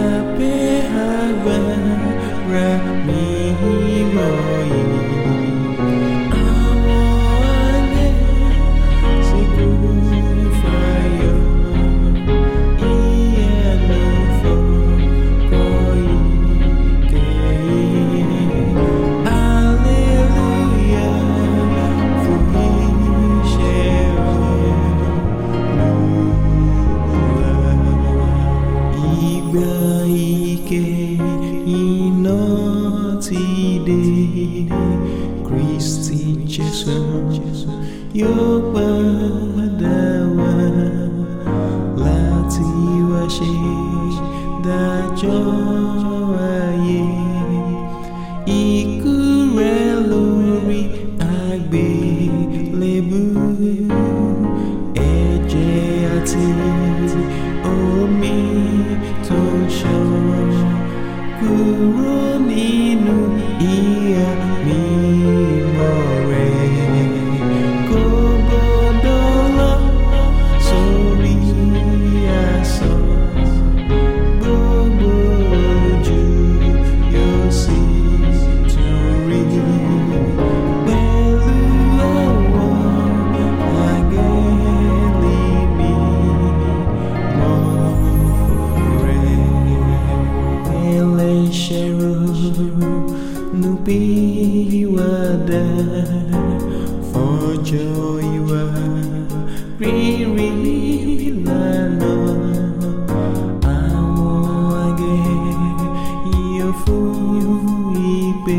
happy heaven, grab me. gaike inoti de Kristi Jesu yóò padà wá láti wá ṣe dájọ́ ayé ikú. joy you are la la awo age yo fu ipe